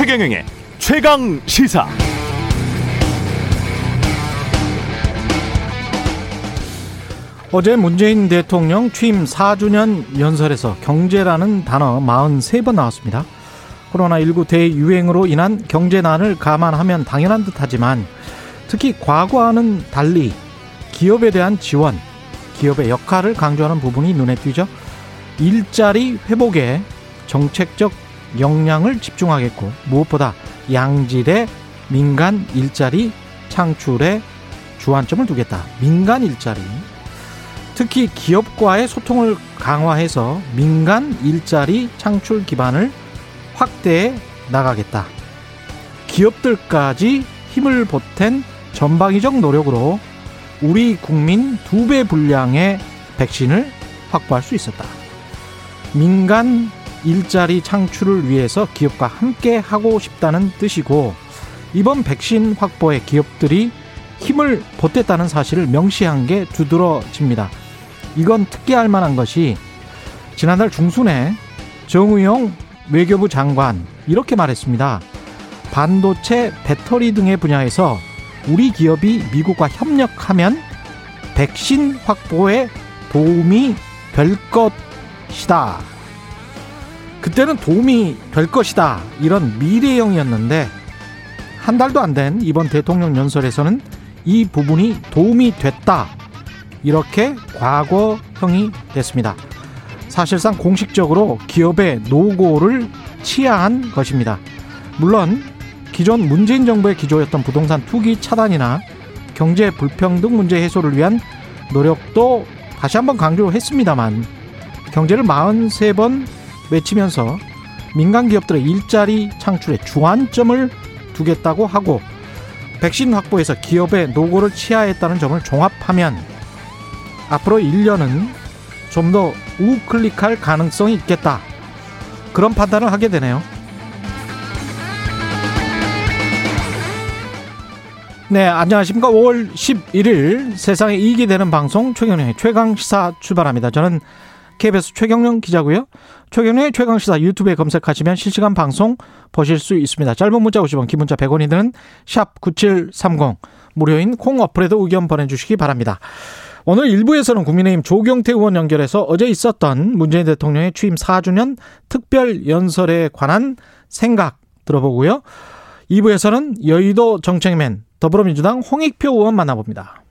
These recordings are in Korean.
최경영의 최강 시사. 어제 문재인 대통령 취임 4주년 연설에서 경제라는 단어 43번 나왔습니다. 코로나19 대유행으로 인한 경제난을 감안하면 당연한 듯하지만 특히 과거와는 달리 기업에 대한 지원, 기업의 역할을 강조하는 부분이 눈에 띄죠. 일자리 회복에 정책적 역량을 집중하겠고 무엇보다 양질의 민간 일자리 창출에 주안점을 두겠다. 민간 일자리. 특히 기업과의 소통을 강화해서 민간 일자리 창출 기반을 확대해 나가겠다. 기업들까지 힘을 보탠 전방위적 노력으로 우리 국민 두 배 분량의 백신을 확보할 수 있었다. 민간 일자리 창출을 위해서 기업과 함께 하고 싶다는 뜻이고 이번 백신 확보에 기업들이 힘을 보탰다는 사실을 명시한 게 두드러집니다. 이건 특기할 만한 것이 지난달 중순에 정의용 외교부 장관 이렇게 말했습니다. 반도체, 배터리 등의 분야에서 우리 기업이 미국과 협력하면 백신 확보에 도움이 될 것이다. 그때는 도움이 될 것이다. 이런 미래형이었는데 한 달도 안 된 이번 대통령 연설에서는 이 부분이 도움이 됐다. 이렇게 과거형이 됐습니다. 사실상 공식적으로 기업의 노고를 치하한 것입니다. 물론 기존 문재인 정부의 기조였던 부동산 투기 차단이나 경제 불평등 문제 해소를 위한 노력도 다시 한번 강조했습니다만 경제를 43번 외치면서 민간 기업들의 일자리 창출에 주안점을 두겠다고 하고 백신 확보에서 기업의 노고를 치하했다는 점을 종합하면 앞으로 1년은 좀 더 우클릭할 가능성이 있겠다. 그런 판단을 하게 되네요. 네, 안녕하십니까. 5월 11일 세상에 이익이 되는 방송 최경영의 최강 시사 출발합니다. 저는 KBS 최경영 기자고요. 최경영의 최강시사 유튜브에 검색하시면 실시간 방송 보실 수 있습니다. 짧은 문자 50원, 긴 문자 100원이 드는 샵 9730 무료인 콩 어플에도 의견 보내주시기 바랍니다. 오늘 1부에서는 국민의힘 조경태 의원 연결해서 어제 있었던 문재인 대통령의 취임 4주년 특별 연설에 관한 생각 들어보고요. 2부에서는 여의도 정책맨 더불어민주당 홍익표 의원 만나봅니다.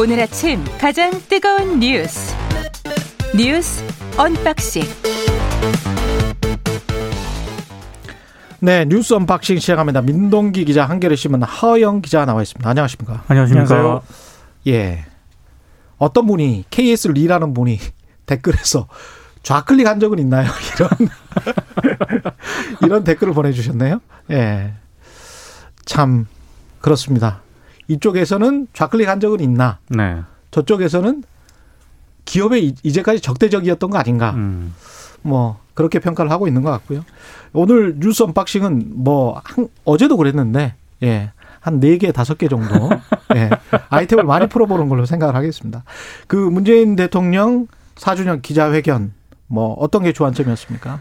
오늘 아침 가장 뜨거운 뉴스 뉴스 unboxing 네, 뉴스 unboxing 시작합니다. 민동기 기자, 한겨레 신문 하어영 기자 나와 있습니다. 안녕하십니까? 안녕하십니까? 안녕하세요. 예. 어떤 분이 KS 리라는 분이 댓글에서 좌클릭한 적은 있나요? 이런 이런 댓글을 보내주셨네요. 예. 참 그렇습니다. 이쪽에서는 좌클릭한 적은 있나? 네. 저쪽에서는 기업에 이제까지 적대적이었던 거 아닌가? 음. 뭐 그렇게 평가를 하고 있는 것 같고요. 오늘 뉴스 언박싱은 뭐 한, 어제도 그랬는데 예. 한네개 다섯 개 정도 예. 아이템을 많이 풀어보는 걸로 생각을 하겠습니다. 그 문재인 대통령 4주년 기자회견 뭐 어떤 게 주안점이었습니까?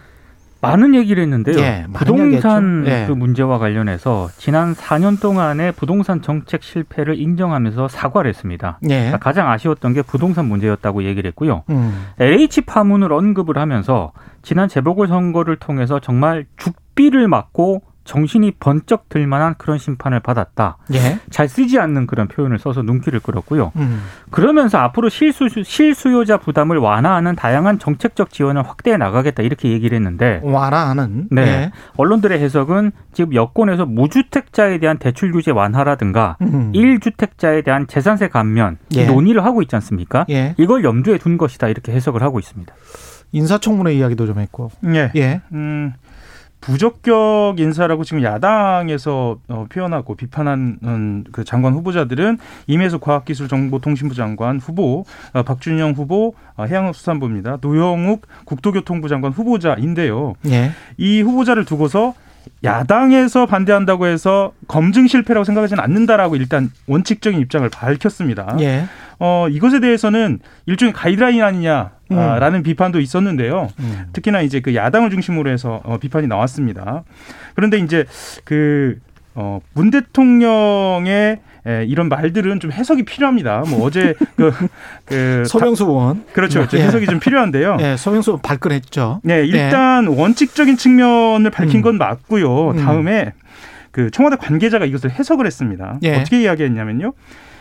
많은 얘기를 했는데요. 예, 부동산 예. 그 문제와 관련해서 지난 4년 동안의 부동산 정책 실패를 인정하면서 사과를 했습니다. 예. 그러니까 가장 아쉬웠던 게 부동산 문제였다고 얘기를 했고요. 음. LH 파문을 언급을 하면서 지난 재보궐 선거를 통해서 정말 죽비를 맞고 정신이 번쩍 들 만한 그런 심판을 받았다. 예. 잘 쓰지 않는 그런 표현을 써서 눈길을 끌었고요. 음. 그러면서 앞으로 실수, 실수요자 부담을 완화하는 다양한 정책적 지원을 확대해 나가겠다 이렇게 얘기를 했는데 완화하는 네. 예. 언론들의 해석은 지금 여권에서 무주택자에 대한 대출 규제 완화라든가 음. 1주택자에 대한 재산세 감면 예. 논의를 하고 있지 않습니까? 예. 이걸 염두에 둔 것이다 이렇게 해석을 하고 있습니다. 인사청문회 이야기도 좀 했고. 예. 예. 음. 부적격 인사라고 지금 야당에서 어, 표현하고 비판하는 그 장관 후보자들은 임혜수 과학기술정보통신부 장관 후보, 어, 박준영 후보 어, 해양수산부입니다. 노영욱 국토교통부 장관 후보자인데요. 예. 이 후보자를 두고서 야당에서 반대한다고 해서 검증 실패라고 생각하지는 않는다라고 일단 원칙적인 입장을 밝혔습니다. 예. 어, 이것에 대해서는 일종의 가이드라인 아니냐. 음. 라는 비판도 있었는데요. 음. 특히나 이제 그 야당을 중심으로 해서 어, 비판이 나왔습니다. 그런데 이제 그, 어, 문 대통령의 예, 이런 말들은 좀 해석이 필요합니다. 뭐 어제 그, 그 서명수 의원 그렇죠, 그렇죠. 예. 해석이 좀 필요한데요. 예, 서명수 발끈했죠. 네, 일단 예. 원칙적인 측면을 밝힌 음. 건 맞고요. 음. 다음에 그 청와대 관계자가 이것을 해석을 했습니다. 예. 어떻게 이야기했냐면요.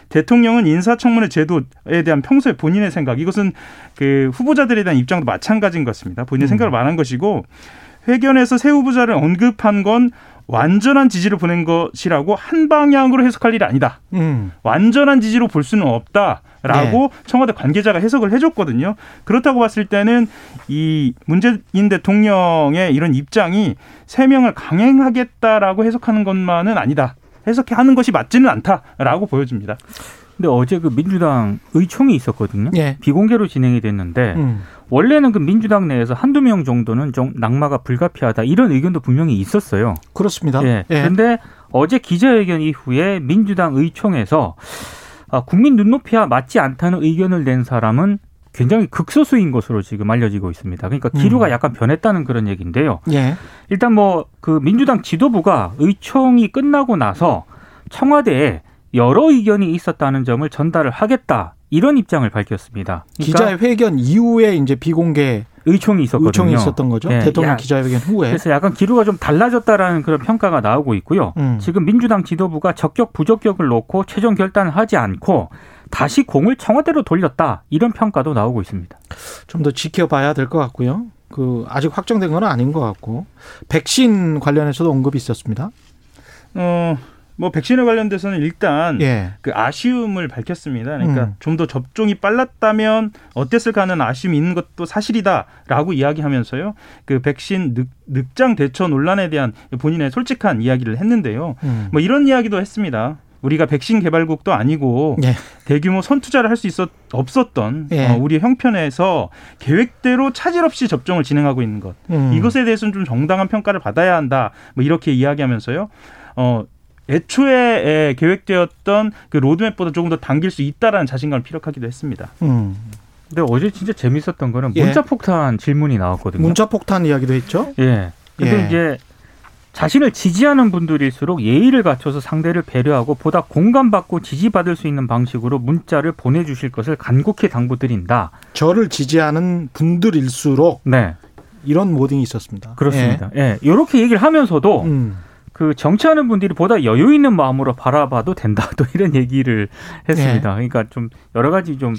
대통령은 인사청문회 제도에 대한 평소에 본인의 생각 이것은 그 후보자들에 대한 입장도 마찬가지인 것 같습니다. 본인의 음. 생각을 말한 것이고 회견에서 새 후보자를 언급한 건 완전한 지지를 보낸 것이라고 한 방향으로 해석할 일이 아니다. 음. 완전한 지지로 볼 수는 없다라고 네. 청와대 관계자가 해석을 해줬거든요. 그렇다고 봤을 때는 이 문재인 대통령의 이런 입장이 세 명을 강행하겠다라고 해석하는 것만은 아니다. 해석하는 것이 맞지는 않다라고 보여집니다. 근데 어제 그 민주당 의총이 있었거든요. 예. 비공개로 진행이 됐는데 음. 원래는 그 민주당 내에서 한두 명 정도는 좀 낙마가 불가피하다 이런 의견도 분명히 있었어요. 그렇습니다. 예. 예. 그런데 어제 기자회견 이후에 민주당 의총에서 아, 국민 눈높이와 맞지 않다는 의견을 낸 사람은 굉장히 극소수인 것으로 지금 알려지고 있습니다. 그러니까 기류가 음. 약간 변했다는 그런 얘기인데요. 예. 일단 뭐 그 민주당 지도부가 의총이 끝나고 나서 청와대에 여러 의견이 있었다는 점을 전달을 하겠다 이런 입장을 밝혔습니다. 그러니까 기자회견 이후에 이제 비공개 의총이 있었거든요. 의총이 있었던 거죠. 네. 대통령 야, 기자회견 후에. 그래서 약간 기류가 좀 달라졌다라는 그런 평가가 나오고 있고요. 음. 지금 민주당 지도부가 적격 부적격을 놓고 최종 결단을 하지 않고 다시 공을 청와대로 돌렸다 이런 평가도 나오고 있습니다. 좀 더 지켜봐야 될 것 같고요. 그 아직 확정된 건 아닌 것 같고 백신 관련해서도 언급이 있었습니다. 어. 뭐 백신에 관련돼서는 일단 예. 그 아쉬움을 밝혔습니다. 그러니까 음. 좀더 접종이 빨랐다면 어땠을까 하는 아쉬움이 있는 것도 사실이다라고 이야기하면서요. 그 백신 늑, 늑장 대처 논란에 대한 본인의 솔직한 이야기를 했는데요. 음. 뭐 이런 이야기도 했습니다. 우리가 백신 개발국도 아니고 예. 대규모 선투자를 할 수 있었 없었던 예. 어, 우리 형편에서 계획대로 차질 없이 접종을 진행하고 있는 것 음. 이것에 대해서는 좀 정당한 평가를 받아야 한다. 뭐 이렇게 이야기하면서요. 어 애초에 계획되었던 그 로드맵보다 조금 더 당길 수 있다라는 자신감을 피력하기도 했습니다. 음. 근데 어제 진짜 재밌었던 거는 예. 문자 폭탄 질문이 나왔거든요. 문자 폭탄 이야기도 했죠. 예. 근데 예. 이제 자신을 지지하는 분들일수록 예의를 갖춰서 상대를 배려하고 보다 공감받고 지지받을 수 있는 방식으로 문자를 보내주실 것을 간곡히 당부드린다. 저를 지지하는 분들일수록 네. 이런 모딩이 있었습니다. 그렇습니다. 예. 예. 이렇게 얘기를 하면서도 음. 그 정치하는 분들이 보다 여유 있는 마음으로 바라봐도 된다. 또 이런 얘기를 했습니다. 네. 그러니까 좀 여러 가지 좀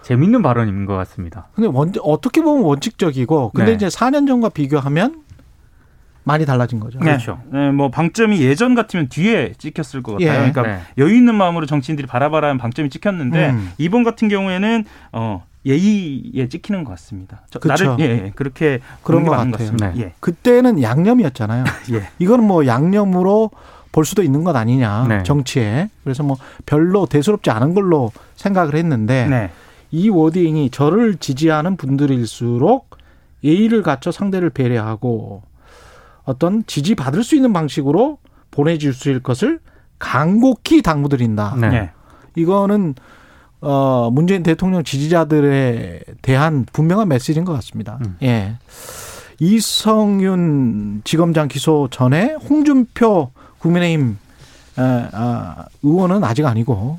재밌는 발언인 것 같습니다. 근데 원, 어떻게 보면 원칙적이고 근데 네. 이제 4년 전과 비교하면 많이 달라진 거죠. 네. 그렇죠. 네, 뭐 방점이 예전 같으면 뒤에 찍혔을 것 같아요. 예. 그러니까 네. 여유 있는 마음으로 정치인들이 바라봐라는 방점이 찍혔는데 음. 이번 같은 경우에는 어 예의에 찍히는 것 같습니다. 그렇죠. 나를 예, 예, 그렇게 그런 것 같아요. 같습니다. 네. 예. 그때는 양념이었잖아요. 예. 이거는 뭐 양념으로 볼 수도 있는 것 아니냐 네. 정치에 그래서 뭐 별로 대수롭지 않은 걸로 생각을 했는데 네. 이 워딩이 저를 지지하는 분들일수록 예의를 갖춰 상대를 배려하고 어떤 지지 받을 수 있는 방식으로 보내주실 것을 간곡히 당부드린다. 네. 이거는 어, 문재인 대통령 지지자들에 대한 분명한 메시지인 것 같습니다. 음. 예. 이성윤 지검장 기소 전에 홍준표 국민의힘 아, 의원은 아직 아니고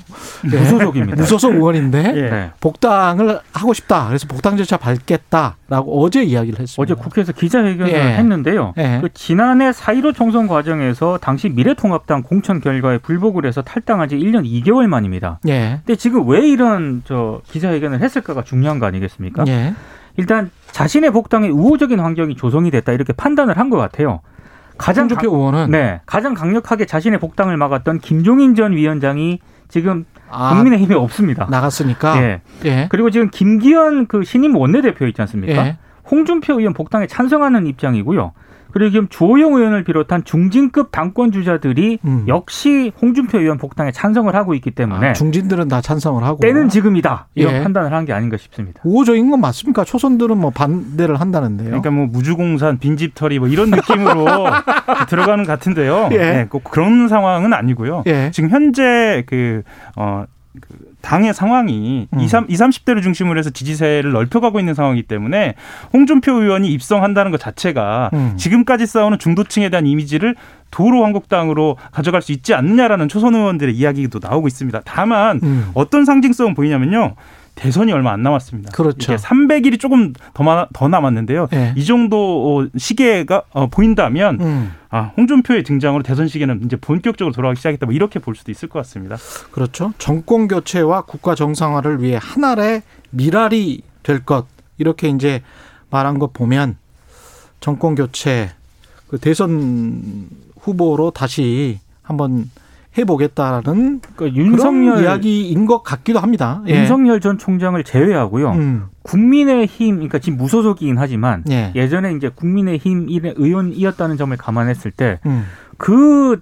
네. 무소속입니다. 무소속 의원인데 네. 복당을 하고 싶다. 그래서 복당 절차 밟겠다라고 어제 이야기를 했습니다. 어제 국회에서 기자회견을 예. 했는데요. 예. 그 지난해 4.15 총선 과정에서 당시 미래통합당 공천 결과에 불복을 해서 탈당한 지 1년 2개월 만입니다. 예. 근데 지금 왜 이런 저 기자회견을 했을까가 중요한 거 아니겠습니까? 예. 일단 자신의 복당에 우호적인 환경이 조성이 됐다 이렇게 판단을 한 것 같아요. 가장 강, 의원은 네 가장 강력하게 자신의 복당을 막았던 김종인 전 위원장이 지금 아, 국민의힘에 없습니다. 나갔으니까. 예. 예. 그리고 지금 김기현 그 신임 원내대표 있지 않습니까? 예. 홍준표 의원 복당에 찬성하는 입장이고요. 그리고 지금 주호영 의원을 비롯한 중진급 당권 주자들이 음. 역시 홍준표 의원 복당에 찬성을 하고 있기 때문에 아, 중진들은 다 찬성을 하고 때는 지금이다 이런 예. 판단을 한 게 아닌가 싶습니다. 우호적인 건 맞습니까? 초선들은 뭐 반대를 한다는데요. 그러니까 뭐 무주공산 빈집털이 뭐 이런 느낌으로 들어가는 것 같은데요. 예. 네, 꼭 그런 상황은 아니고요. 예. 지금 현재 그 어. 그 당의 상황이 음. 20, 30대를 중심으로 해서 지지세를 넓혀가고 있는 상황이기 때문에 홍준표 의원이 입성한다는 것 자체가 음. 지금까지 싸우는 중도층에 대한 이미지를 도로 한국당으로 가져갈 수 있지 않느냐라는 초선 의원들의 이야기도 나오고 있습니다. 다만 음. 어떤 상징성은 보이냐면요. 대선이 얼마 안 남았습니다. 그렇죠. 300일이 조금 더, 더 남았는데요. 네. 이 정도 어, 시계가 어, 보인다면 음. 아, 홍준표의 등장으로 대선 시계는 이제 본격적으로 돌아가기 시작했다. 뭐 이렇게 볼 수도 있을 것 같습니다. 그렇죠. 정권 교체와 국가 정상화를 위해 하나의 미랄이 될 것 이렇게 이제 말한 것 보면 정권 교체 그 대선 후보로 다시 한번 해보겠다는 그러니까 윤석열 이야기인 것 같기도 합니다. 예. 윤석열 전 총장을 제외하고요. 음. 국민의힘, 그러니까 지금 무소속이긴 하지만 예. 전에 이제 국민의힘 의원이었다는 점을 감안했을 때그 음.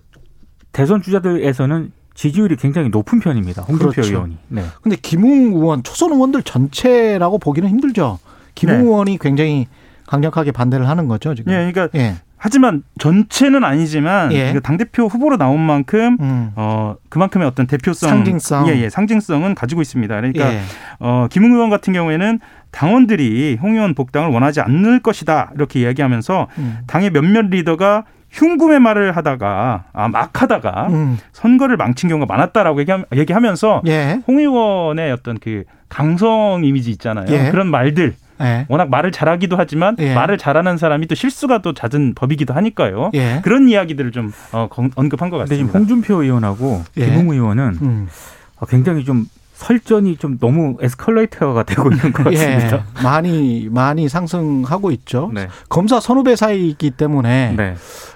대선 주자들에서는 지지율이 굉장히 높은 편입니다. 홍준표 그렇죠. 의원이. 네. 근데 김웅 의원, 초선 의원들 전체라고 보기는 힘들죠. 김웅 네. 의원이 굉장히 강력하게 반대를 하는 거죠, 지금. 예, 그러니까 예. 하지만 전체는 아니지만 예. 그당 대표 후보로 나온 만큼 음. 어 그만큼의 어떤 대표성, 상징성, 예, 예, 상징성은 가지고 있습니다. 그러니까 예. 어 김웅 의원 같은 경우에는 당원들이 홍 의원 복당을 원하지 않을 것이다 이렇게 이야기하면서 음. 당의 몇몇 리더가 흉금의 말을 하다가 아, 막 하다가 음. 선거를 망친 경우가 많았다라고 얘기하 면서 예. 홍 의원의 어떤 그 강성 이미지 있잖아요. 예. 그런 말들 예. 워낙 말을 잘하기도 하지만 예. 말을 잘하는 사람이 또 실수가 또 잦은 법이기도 하니까요. 예. 그런 이야기들을 좀 어, 언급한 것 같습니다. 지금 홍준표 의원하고 예. 김웅 의원은 음. 어, 굉장히 좀 설전이 좀 너무 에스컬레이터가 되고 있는 것 예. 같습니다. 많이 많이 상승하고 있죠. 네. 검사 선후배 사이이기 때문에 네.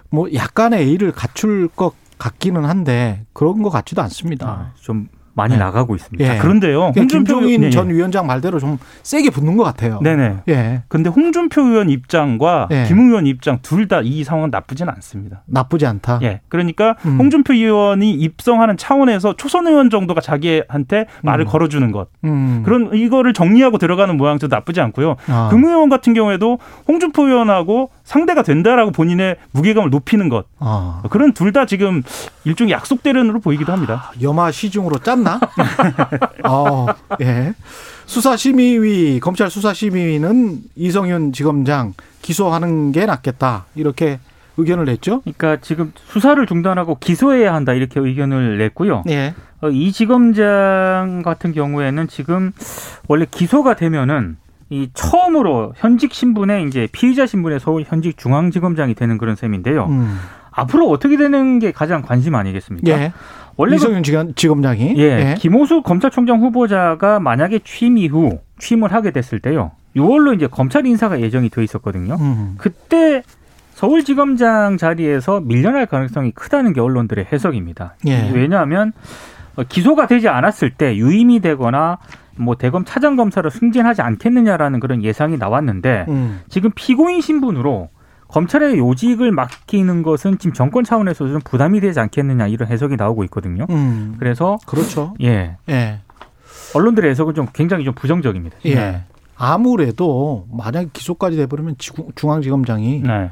뭐 약간의 A를 갖출 것 같기는 한데 그런 것 같지도 않습니다. 아, 좀 많이 네. 나가고 있습니다. 예. 그런데요. 그러니까 김종인 네. 전 위원장 말대로 좀 세게 붙는 것 같아요. 네네. 예. 근데 홍준표 의원 입장과 예. 김웅 의원 입장 둘 다 이 상황은 나쁘지는 않습니다. 나쁘지 않다. 예. 그러니까 음. 홍준표 의원이 입성하는 차원에서 초선 의원 정도가 자기한테 말을 음. 걸어주는 것. 음. 그런 이거를 정리하고 들어가는 모양도 나쁘지 않고요. 아. 금 의원 같은 경우에도 홍준표 의원하고 상대가 된다라고 본인의 무게감을 높이는 것. 아. 그런 둘 다 지금 일종의 약속 대련으로 보이기도 합니다. 아, 염화 시중으로 짰나? 어, 예. 수사심의위 검찰 수사심의위는 이성윤 지검장 기소하는 게 낫겠다 이렇게 의견을 냈죠. 그러니까 지금 수사를 중단하고 기소해야 한다 이렇게 의견을 냈고요. 예. 어, 이 지검장 같은 경우에는 지금 원래 기소가 되면은 이 처음으로 현직 신분의 이제 피의자 신분의 서울 현직 중앙지검장이 되는 그런 셈인데요. 음. 앞으로 어떻게 되는 게 가장 관심 아니겠습니까? 예. 원래 이성윤 그, 지검장이 예, 예. 김호수 검찰총장 후보자가 만약에 취임 이후 취임을 하게 됐을 때요. 6월로 이제 검찰 인사가 예정이 돼 있었거든요. 음. 그때 서울지검장 자리에서 밀려날 가능성이 크다는 게 언론들의 해석입니다. 예. 왜냐하면 기소가 되지 않았을 때 유임이 되거나 뭐 대검 차장 검사로 승진하지 않겠느냐라는 그런 예상이 나왔는데 음. 지금 피고인 신분으로 검찰의 요직을 맡기는 것은 지금 정권 차원에서 좀 부담이 되지 않겠느냐 이런 해석이 나오고 있거든요. 음. 그래서 그렇죠. 예. 예. 언론들의 해석은 좀 굉장히 좀 부정적입니다. 예. 네. 아무래도 만약 기소까지 돼버리면 중앙지검장이 네.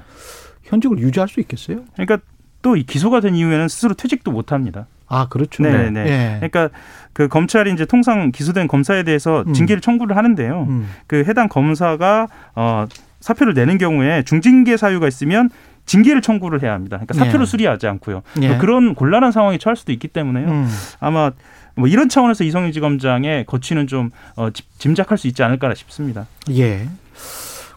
현직을 유지할 수 있겠어요? 그러니까 또 기소가 된 이후에는 스스로 퇴직도 못 합니다. 아, 그렇죠. 네, 네. 네. 그러니까 그 검찰이 이제 통상 기소된 검사에 대해서 음. 징계를 청구를 하는데요. 음. 그 해당 검사가 어 사표를 내는 경우에 중징계 사유가 있으면 징계를 청구를 해야 합니다. 그러니까 사표를 예. 수리하지 않고요. 예. 그런 곤란한 상황에 처할 수도 있기 때문에요. 음. 아마 뭐 이런 차원에서 이성윤 지검장의 거취는 좀 어, 짐작할 수 있지 않을까 싶습니다. 예.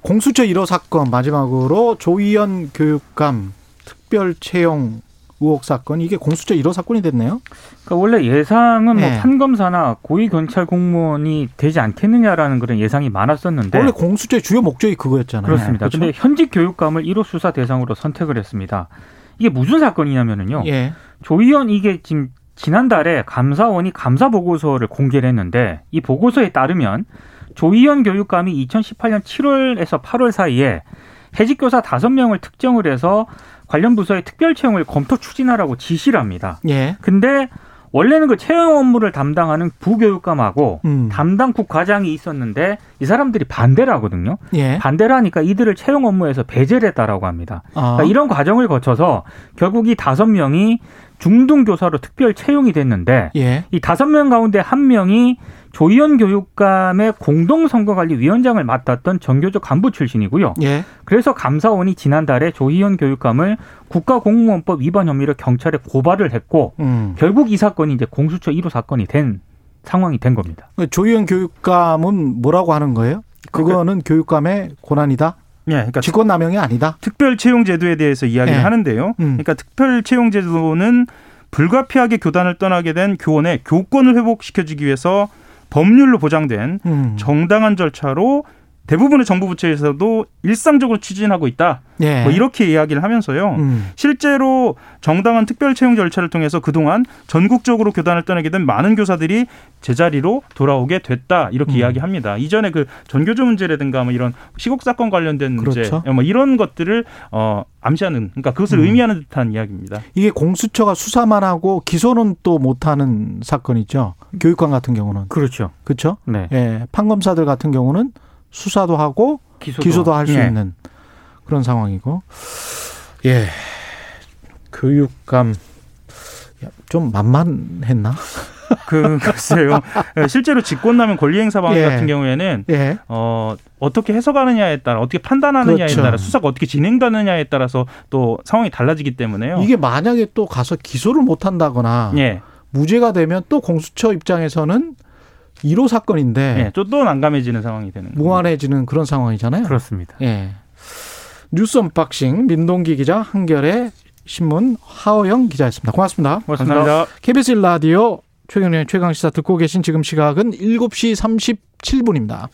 공수처 1호 사건 마지막으로 조희연 교육감 특별 채용 의혹 사건 이게 공수처 1호 사건이 됐네요. 그러니까 원래 예상은 뭐 네. 판검사나 고위 경찰 공무원이 되지 않겠느냐라는 그런 예상이 많았었는데 원래 공수처의 주요 목적이 그거였잖아요. 그렇습니다. 그런데 그렇죠? 현직 교육감을 1호 수사 대상으로 선택을 했습니다. 이게 무슨 사건이냐면은요. 예. 조 의원 이게 지금 지난달에 감사원이 감사 보고서를 공개를 했는데 이 보고서에 따르면 조의원 교육감이 2018년 7월에서 8월 사이에 해직교사 5명을 특정을 해서 관련 부서의 특별 채용을 검토 추진하라고 지시를 합니다. 예. 근데 원래는 그 채용 업무를 담당하는 부교육감하고 음. 담당 국과장이 있었는데 이 사람들이 반대를 하거든요. 예. 반대를 하니까 이들을 채용 업무에서 배제를 했다라고 합니다. 아. 그러니까 이런 과정을 거쳐서 결국 이 다섯 명이 중등 교사로 특별 채용이 됐는데 예. 이 다섯 명 가운데 한 명이 조희연 교육감의 공동선거관리위원장을 맡았던 정교조 간부 출신이고요. 예. 그래서 감사원이 지난달에 조희연 교육감을 국가공무원법 위반 혐의로 경찰에 고발을 했고 음. 결국 이 사건이 이제 공수처 1호 사건이 된 상황이 된 겁니다. 조희연 교육감은 뭐라고 하는 거예요? 그거는 그러니까, 교육감의 고난이다? 예, 그러니까 직권 남용이 아니다. 특별 채용 제도에 대해서 이야기를 예. 하는데요. 음. 그러니까 특별 채용 제도는 불가피하게 교단을 떠나게 된 교원의 교권을 회복시켜주기 위해서 법률로 보장된 음. 정당한 절차로 대부분의 정부 부처에서도 일상적으로 추진하고 있다. 예. 뭐 이렇게 이야기를 하면서요. 음. 실제로 정당한 특별 채용 절차를 통해서 그동안 전국적으로 교단을 떠나게 된 많은 교사들이 제자리로 돌아오게 됐다. 이렇게 음. 이야기합니다. 이전에 그 전교조 문제라든가 뭐 이런 시국 사건 관련된 그렇죠. 문제 뭐 이런 것들을 어 암시하는 그러니까 그것을 음. 의미하는 듯한 이야기입니다. 이게 공수처가 수사만 하고 기소는 또 못하는 사건이죠. 교육관 같은 경우는 그렇죠. 그렇죠. 네. 예. 판검사들 같은 경우는 수사도 하고 기소도, 기소도 할수 예. 있는 그런 상황이고 예 교육감 좀 만만했나? 그 글쎄요. 실제로 직권남용 권리행사 방해 예. 같은 경우에는 예. 어 어떻게 해석하느냐에 따라 어떻게 판단하느냐에 그렇죠. 따라 수사가 어떻게 진행되느냐에 따라서 또 상황이 달라지기 때문에요. 이게 만약에 또 가서 기소를 못 한다거나 예. 무죄가 되면 또 공수처 입장에서는 1호 사건인데 네, 또 난감해지는 상황이 되는 무안해지는 그런 상황이잖아요. 그렇습니다. 예. 뉴스 unboxing 민동기 기자 한겨레 신문 하어영 기자였습니다. 고맙습니다. 고맙습니다. KBS 라디오 최경련의 최강시사 듣고 계신 지금 시각은 7시 37분입니다.